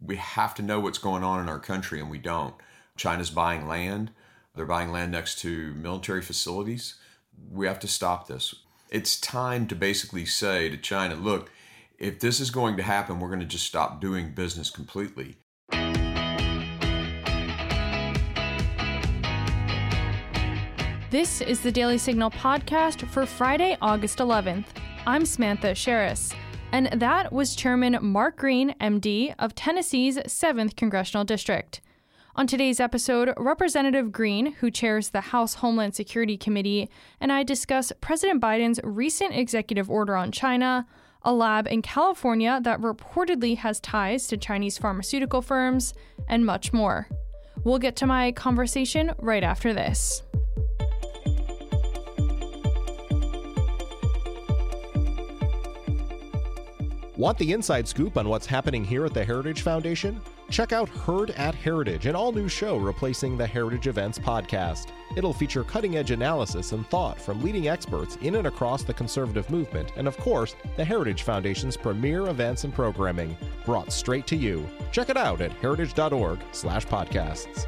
we have to know what's going on in our country, and we don't. China's buying land. They're buying land next to military facilities. We have to stop this. It's time to basically say to China, look, if this is going to happen, we're going to just stop doing business completely. This is the Daily Signal podcast for Friday, August 11th. I'm Samantha Aschieris. And that was Chairman Mark Green, MD, of Tennessee's 7th Congressional District. On today's episode, Representative Green, who chairs the House Homeland Security Committee, and I discuss President Biden's recent executive order on China, a lab in California that reportedly has ties to Chinese pharmaceutical firms, and much more. We'll get to my conversation right after this. Want the inside scoop on what's happening here at the Heritage Foundation? Check out Heard at Heritage, an all new show replacing the Heritage Events podcast. It'll feature cutting edge analysis and thought from leading experts in and across the conservative movement, and of course, the Heritage Foundation's premier events and programming, brought straight to you. Check it out at heritage.org/slash podcasts.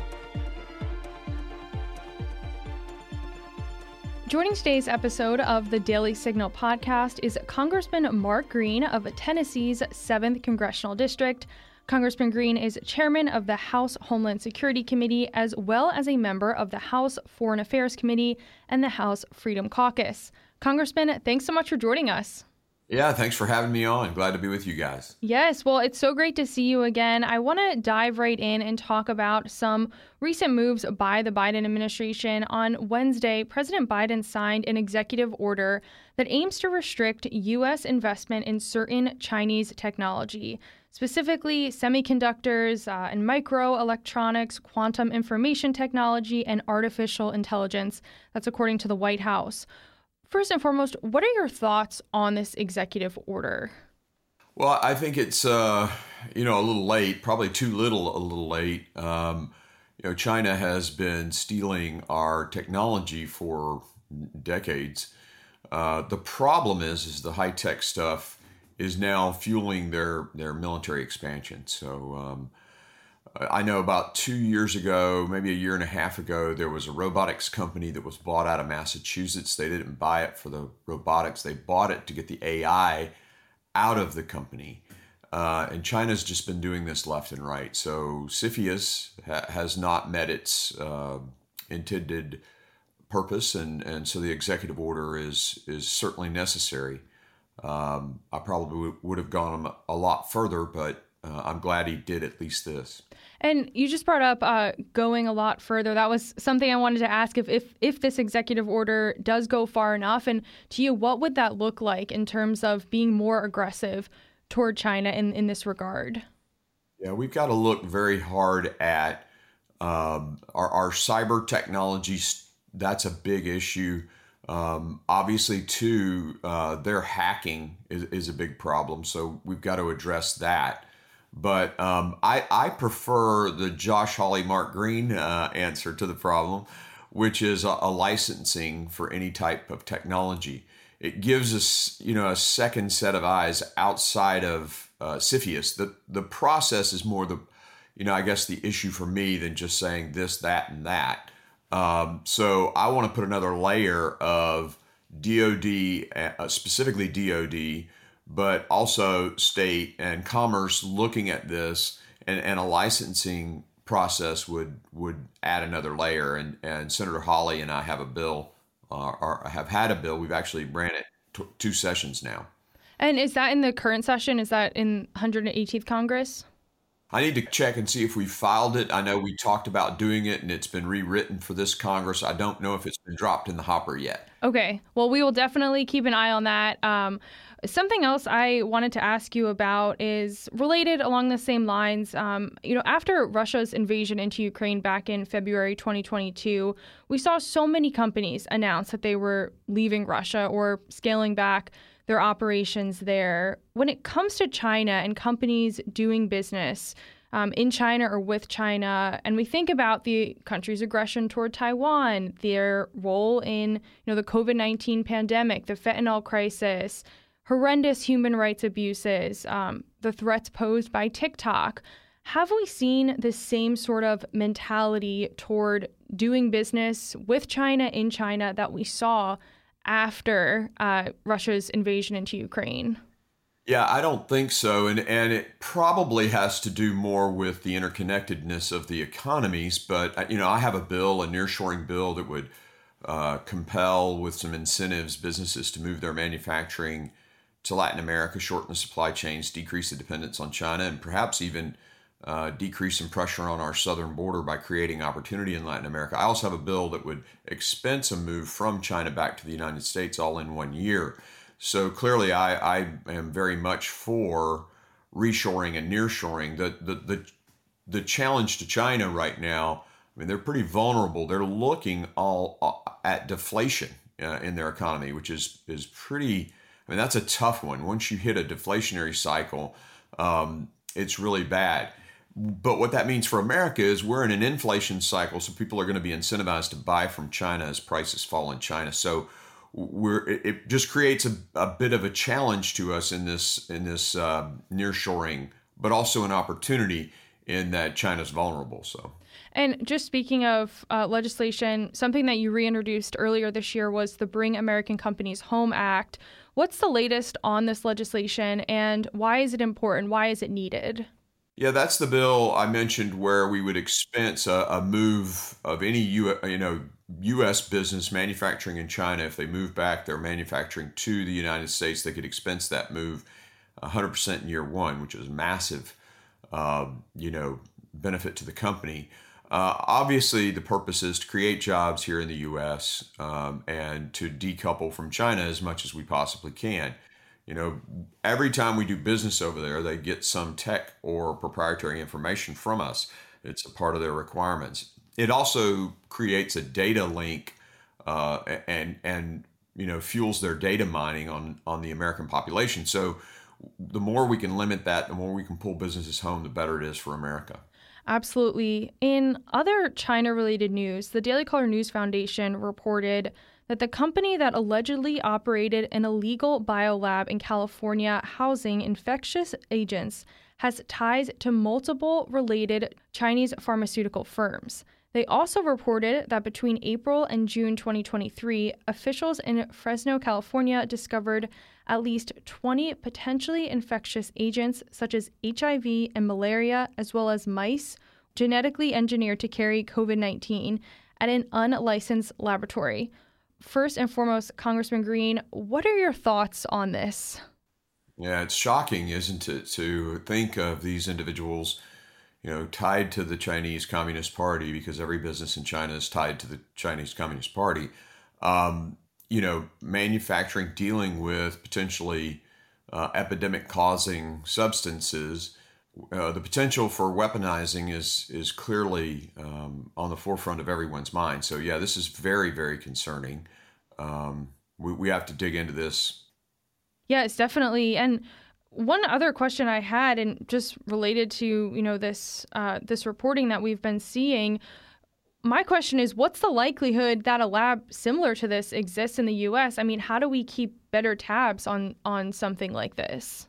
Joining today's episode of the Daily Signal podcast is Congressman Mark Green of Tennessee's 7th Congressional District. Congressman Green is chairman of the House Homeland Security Committee, as well as a member of the House Foreign Affairs Committee and the House Freedom Caucus. Congressman, thanks so much for joining us. Yeah, thanks for having me on. Glad to be with you guys. Yes, well, it's so great to see you again. I want to dive right in and talk about some recent moves by the Biden administration. On Wednesday, President Biden signed an executive order that aims to restrict U.S. investment in certain Chinese technology, specifically semiconductors uh, and microelectronics, quantum information technology, and artificial intelligence. That's according to the White House. First and foremost, what are your thoughts on this executive order? Well, I think it's uh, you know a little late, probably too little, a little late. Um, you know, China has been stealing our technology for decades. Uh, the problem is, is the high tech stuff is now fueling their their military expansion. So um, I know about two years ago, maybe a year and a half ago, there was a robotics company that was bought out of Massachusetts. They didn't buy it for the robotics, they bought it to get the AI out of the company. Uh, and China's just been doing this left and right. So CFIUS ha- has not met its uh, intended purpose, and, and so the executive order is is certainly necessary. Um, I probably would have gone a lot further, but uh, I'm glad he did at least this. And you just brought up uh, going a lot further. That was something I wanted to ask if, if if this executive order does go far enough, and to you, what would that look like in terms of being more aggressive toward China in, in this regard? Yeah, we've got to look very hard at um, our, our cyber technologies. That's a big issue. Um, obviously, too, uh, their hacking is, is a big problem. So we've got to address that. But um, I, I prefer the Josh Hawley, Mark Green uh, answer to the problem, which is a, a, licensing for any type of technology. It gives us, you know, a second set of eyes outside of uh, CFIUS. The the process is more the, you know, I guess the issue for me than just saying this, that, and that. Um, so I want to put another layer of DoD, uh, specifically DoD but also state and commerce looking at this and, and a licensing process would would add another layer. And, and Senator Hawley and I have a bill, uh, or have had a bill. We've actually ran it t- two sessions now. And is that in the current session? Is that in 118th Congress? I need to check and see if we filed it. I know we talked about doing it and it's been rewritten for this Congress. I don't know if it's been dropped in the hopper yet. Okay. Well, we will definitely keep an eye on that. Um, something else I wanted to ask you about is related along the same lines. Um, you know, after Russia's invasion into Ukraine back in February 2022, we saw so many companies announce that they were leaving Russia or scaling back their operations there. When it comes to China and companies doing business um, in China or with China, and we think about the country's aggression toward Taiwan, their role in you know the COVID nineteen pandemic, the fentanyl crisis, horrendous human rights abuses, um, the threats posed by TikTok. Have we seen the same sort of mentality toward doing business with China in China that we saw after uh, Russia's invasion into Ukraine? Yeah, I don't think so. And, and it probably has to do more with the interconnectedness of the economies. But, uh, you know, I have a bill, a nearshoring bill that would uh, compel, with some incentives, businesses to move their manufacturing to Latin America, shorten the supply chains, decrease the dependence on China, and perhaps even uh, decrease some pressure on our southern border by creating opportunity in Latin America. I also have a bill that would expense a move from China back to the United States all in one year. So clearly, I, I am very much for reshoring and nearshoring. The, the, the, the challenge to China right now, I mean, they're pretty vulnerable. They're looking all uh, at deflation uh, in their economy, which is, is pretty, I mean, that's a tough one. Once you hit a deflationary cycle, um, it's really bad. But what that means for America is we're in an inflation cycle, so people are going to be incentivized to buy from China as prices fall in China. So we're it just creates a, a bit of a challenge to us in this in this uh, nearshoring, but also an opportunity in that China's vulnerable. So. And just speaking of uh, legislation, something that you reintroduced earlier this year was the Bring American Companies Home Act. What's the latest on this legislation and why is it important? Why is it needed? Yeah, that's the bill I mentioned where we would expense a, a move of any U, you know U.S. business manufacturing in China if they move back their manufacturing to the United States, they could expense that move 100% in year one, which is massive, uh, you know, benefit to the company. Uh, obviously, the purpose is to create jobs here in the U.S. Um, and to decouple from China as much as we possibly can. You know, every time we do business over there, they get some tech or proprietary information from us. It's a part of their requirements. It also creates a data link uh, and and you know fuels their data mining on on the American population. So the more we can limit that, the more we can pull businesses home, the better it is for America. Absolutely. In other China related news, the Daily Caller News Foundation reported that the company that allegedly operated an illegal biolab in California housing infectious agents has ties to multiple related Chinese pharmaceutical firms. They also reported that between April and June 2023, officials in Fresno, California discovered at least 20 potentially infectious agents such as HIV and malaria, as well as mice, genetically engineered to carry COVID 19 at an unlicensed laboratory first and foremost, Congressman Green, what are your thoughts on this? Yeah, it's shocking, isn't it, to think of these individuals, you know, tied to the Chinese Communist Party because every business in China is tied to the Chinese Communist Party. Um, you know, manufacturing, dealing with potentially uh, epidemic causing substances. Uh, the potential for weaponizing is is clearly um, on the forefront of everyone's mind. So yeah, this is very very concerning um, we, we have to dig into this. Yes, definitely. And one other question I had, and just related to you know this uh, this reporting that we've been seeing, my question is, what's the likelihood that a lab similar to this exists in the U.S.? I mean, how do we keep better tabs on on something like this?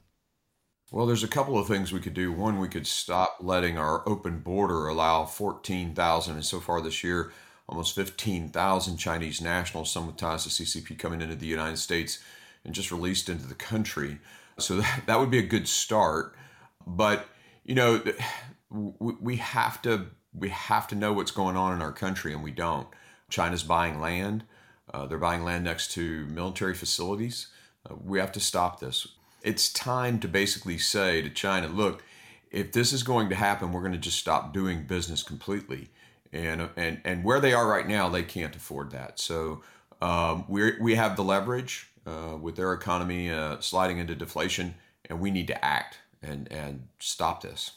Well, there's a couple of things we could do. One, we could stop letting our open border allow 14,000, and so far this year, almost 15,000 Chinese nationals, some ties to CCP, coming into the United States and just released into the country. So that, that would be a good start. But, you know, we have to we have to know what's going on in our country, and we don't. China's buying land. Uh, they're buying land next to military facilities. Uh, we have to stop this. It's time to basically say to China, look, if this is going to happen, we're going to just stop doing business completely and and and where they are right now, they can't afford that. So um, we we have the leverage uh, with their economy uh, sliding into deflation, and we need to act and and stop this.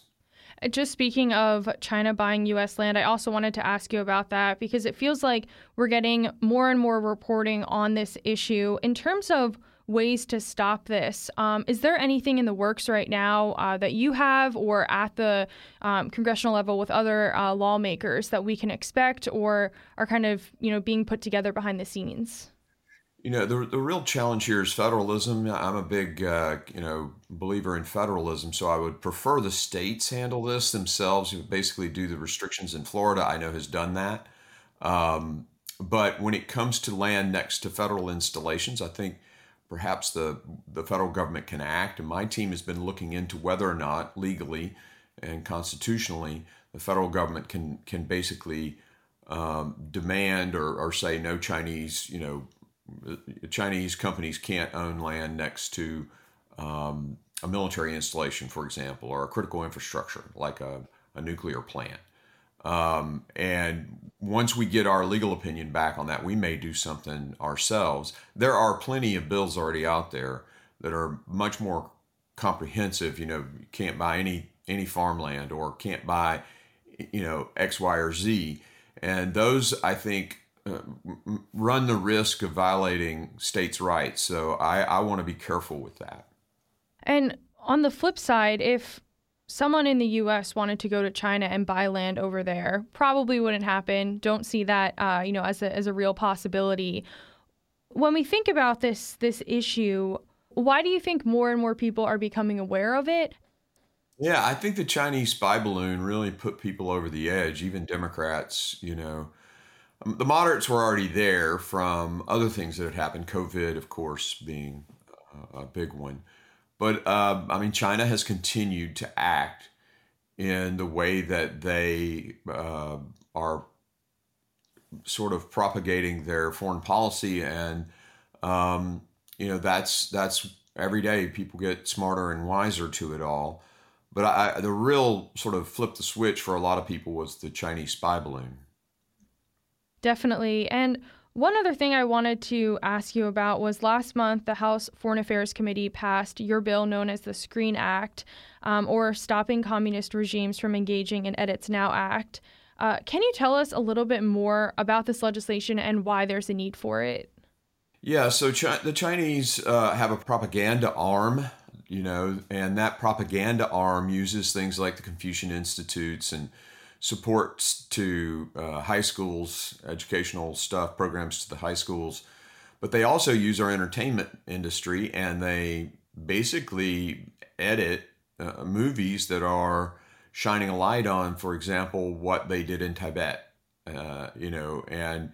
Uh, just speaking of China buying U.S. land, I also wanted to ask you about that because it feels like we're getting more and more reporting on this issue in terms of ways to stop this. Um, is there anything in the works right now uh, that you have or at the um, congressional level with other uh, lawmakers that we can expect or are kind of you know being put together behind the scenes? You know, the, the real challenge here is federalism. I'm a big, uh, you know, believer in federalism, so I would prefer the states handle this themselves. Basically, do the restrictions in Florida. I know has done that, um, but when it comes to land next to federal installations, I think perhaps the the federal government can act. And my team has been looking into whether or not legally and constitutionally the federal government can can basically um, demand or, or say no Chinese, you know, Chinese companies can't own land next to um, a military installation, for example, or a critical infrastructure like a, a nuclear plant. Um, and once we get our legal opinion back on that, we may do something ourselves. There are plenty of bills already out there that are much more comprehensive. You know, you can't buy any any farmland or can't buy, you know, X, Y, or Z. And those, I think, uh, run the risk of violating states' rights. So I, I want to be careful with that. And on the flip side, if someone in the U.S. wanted to go to China and buy land over there, probably wouldn't happen. Don't see that, uh, you know, as a as a real possibility. When we think about this this issue, why do you think more and more people are becoming aware of it? Yeah, I think the Chinese spy balloon really put people over the edge, even Democrats, you know. The moderates were already there from other things that had happened, COVID, of course, being a big one. But uh, I mean, China has continued to act in the way that they uh, are sort of propagating their foreign policy, and um, you know that's that's every day people get smarter and wiser to it all. But I, the real sort of flip the switch for a lot of people was the Chinese spy balloon. Definitely. And one other thing I wanted to ask you about was last month, the House Foreign Affairs Committee passed your bill known as the Screen Act, um, or Stopping Communist Regimes from Engaging in Edits Now Act. Uh, can you tell us a little bit more about this legislation and why there's a need for it? Yeah, so the Chinese uh, have a propaganda arm you know, and that propaganda arm uses things like the Confucian Institutes and supports to uh, high schools, educational stuff, programs to the high schools. But they also use our entertainment industry and they basically edit uh, movies that are shining a light on, for example, what they did in Tibet, uh, you know, and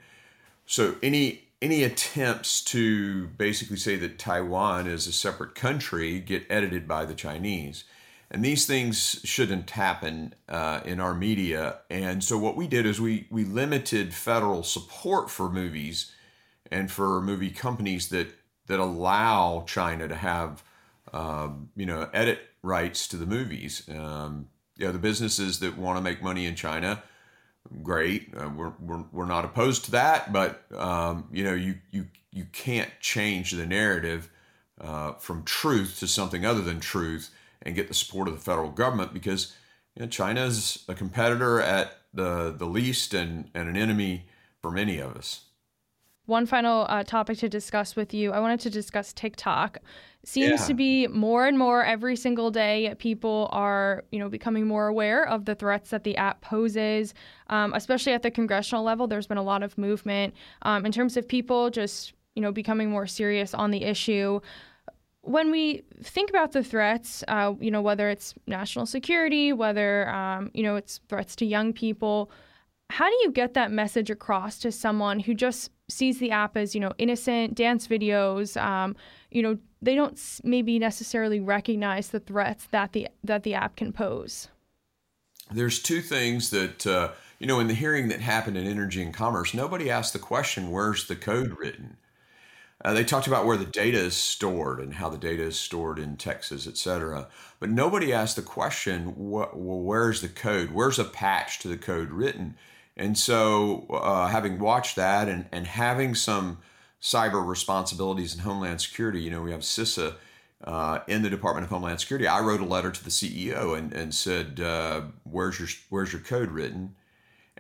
so any any attempts to basically say that Taiwan is a separate country get edited by the Chinese. And these things shouldn't happen uh, in our media. And so what we did is we, we limited federal support for movies and for movie companies that, that allow China to have, um, you know, edit rights to the movies. Um, you know, the businesses that want to make money in China great. Uh, we're, we're, we're not opposed to that, but um, you know, you, you, you can't change the narrative uh, from truth to something other than truth and get the support of the federal government because you know, China is a competitor at the, the least and, and an enemy for many of us. One final uh, topic to discuss with you. I wanted to discuss TikTok seems Yeah. to be more and more every single day people are you know becoming more aware of the threats that the app poses um, especially at the congressional level there's been a lot of movement um, in terms of people just you know becoming more serious on the issue when we think about the threats, uh, you know, whether it's national security, whether um, you know it's threats to young people, how do you get that message across to someone who just sees the app as you know innocent dance videos? Um, you know, they don't maybe necessarily recognize the threats that the that the app can pose. There's two things that, uh, you know, in the hearing that happened in Energy and Commerce, nobody asked the question, where's the code written? Uh, they talked about where the data is stored and how the data is stored in Texas, et cetera. But nobody asked the question, well, where's the code? Where's a patch to the code written? And so, uh, having watched that and, and having some cyber responsibilities in Homeland Security, you know, we have CISA uh, in the Department of Homeland Security. I wrote a letter to the CEO and, and said, uh, where's, your, where's your code written?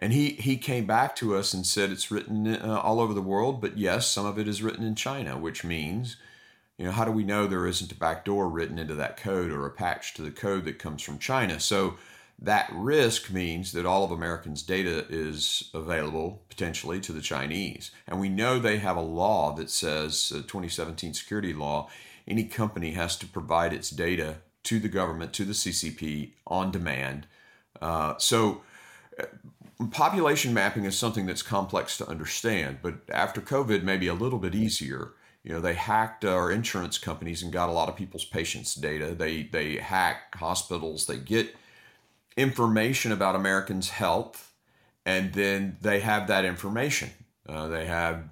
And he, he came back to us and said it's written uh, all over the world, but yes, some of it is written in China, which means, you know, how do we know there isn't a backdoor written into that code or a patch to the code that comes from China? So That risk means that all of Americans' data is available potentially to the Chinese. And we know they have a law that says, 2017 security law, any company has to provide its data to the government, to the CCP on demand. Uh, so, uh, population mapping is something that's complex to understand, but after COVID, maybe a little bit easier. You know, they hacked our insurance companies and got a lot of people's patients' data. They they hack hospitals. They get information about Americans' health, and then they have that information. Uh, they have,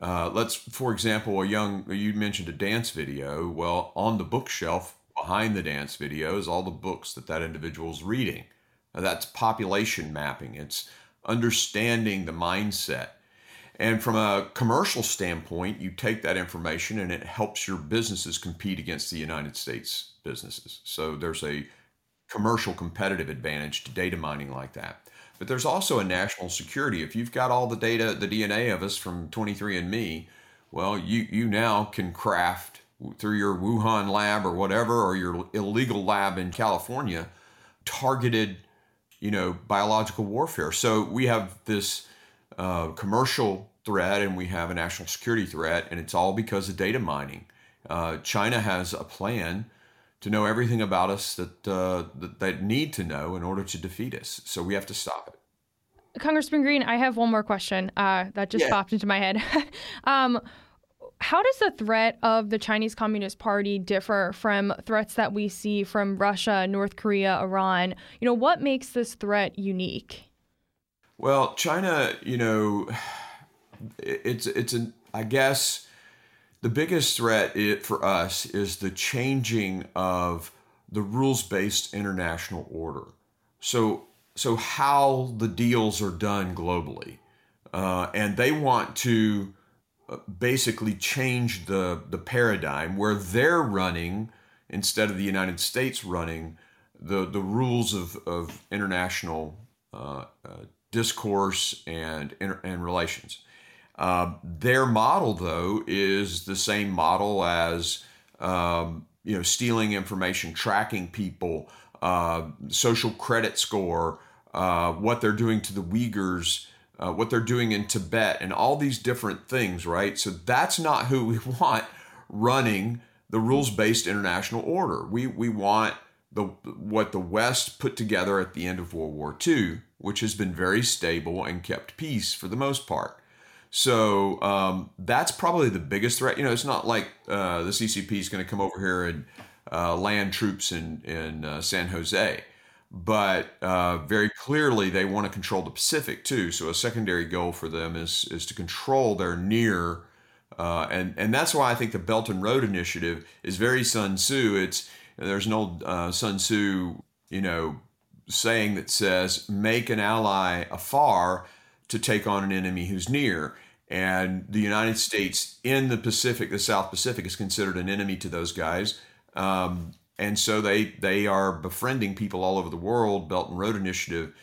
uh, let's, for example, a young, you mentioned a dance video. Well, on the bookshelf behind the dance video is all the books that that individual is reading. That's population mapping, it's understanding the mindset. And from a commercial standpoint, you take that information and it helps your businesses compete against the United States businesses. So there's a commercial competitive advantage to data mining like that. But there's also a national security. If you've got all the data, the DNA of us from 23andMe, well, you, you now can craft through your Wuhan lab or whatever, or your illegal lab in California, targeted, you know, biological warfare. So we have this uh, commercial threat and we have a national security threat, and it's all because of data mining. Uh, China has a plan to know everything about us that, uh, that they need to know in order to defeat us. So we have to stop it. Congressman Green, I have one more question uh, that just yeah. popped into my head. um, how does the threat of the Chinese Communist Party differ from threats that we see from Russia, North Korea, Iran? You know, what makes this threat unique? Well, China, you know, it's it's an I guess the biggest threat for us is the changing of the rules-based international order. So, so how the deals are done globally, uh, and they want to basically change the the paradigm where they're running instead of the United States running the the rules of of international uh, uh discourse and and relations. Uh, their model, though, is the same model as um, you know stealing information, tracking people, uh, social credit score, uh, what they're doing to the Uyghurs, uh, what they're doing in Tibet, and all these different things. Right. So that's not who we want running the rules-based international order. We we want the what the West put together at the end of World War II, which has been very stable and kept peace for the most part. So um, that's probably the biggest threat. You know, it's not like uh, the CCP is going to come over here and uh, land troops in in uh, San Jose, but uh, very clearly they want to control the Pacific too. So a secondary goal for them is is to control their near. Uh, and and that's why I think the Belt and Road Initiative is very Sun Tzu. It's there's an old uh, Sun Tzu, you know, saying that says, "Make an ally afar to take on an enemy who's near. And the United States in the Pacific, the South Pacific, is considered an enemy to those guys. Um, and so they they are befriending people all over the world, Belt and Road Initiative,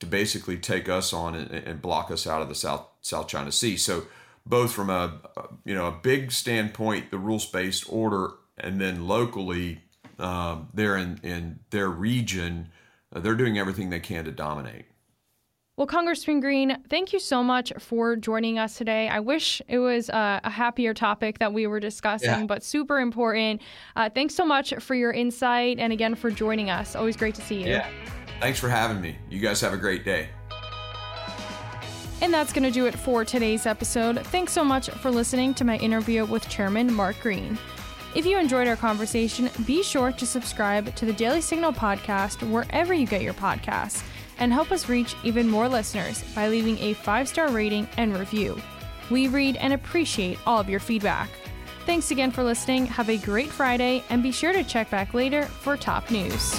to basically take us on and, and block us out of the South South China Sea. So both from a you know a big standpoint, the rules based order, and then locally, um, they're in in their region, uh, they're doing everything they can to dominate. Well, Congressman Green, thank you so much for joining us today. I wish it was a, a happier topic that we were discussing, yeah. but super important. Uh, thanks so much for your insight and again for joining us. Always great to see you. Yeah. Thanks for having me. You guys have a great day. And that's going to do it for today's episode. Thanks so much for listening to my interview with Chairman Mark Green. If you enjoyed our conversation, be sure to subscribe to the Daily Signal podcast wherever you get your podcasts and help us reach even more listeners by leaving a five star rating and review. We read and appreciate all of your feedback. Thanks again for listening. Have a great Friday and be sure to check back later for top news.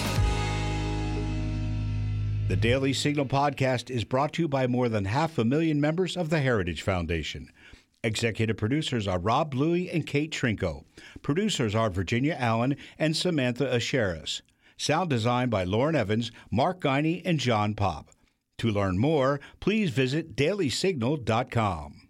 The Daily Signal podcast is brought to you by more than half a million members of the Heritage Foundation. Executive producers are Rob Bluey and Kate Trinko. Producers are Virginia Allen and Samantha Aschieris. Sound design by Lauren Evans, Mark Guiney, and John Popp. To learn more, please visit dailysignal.com.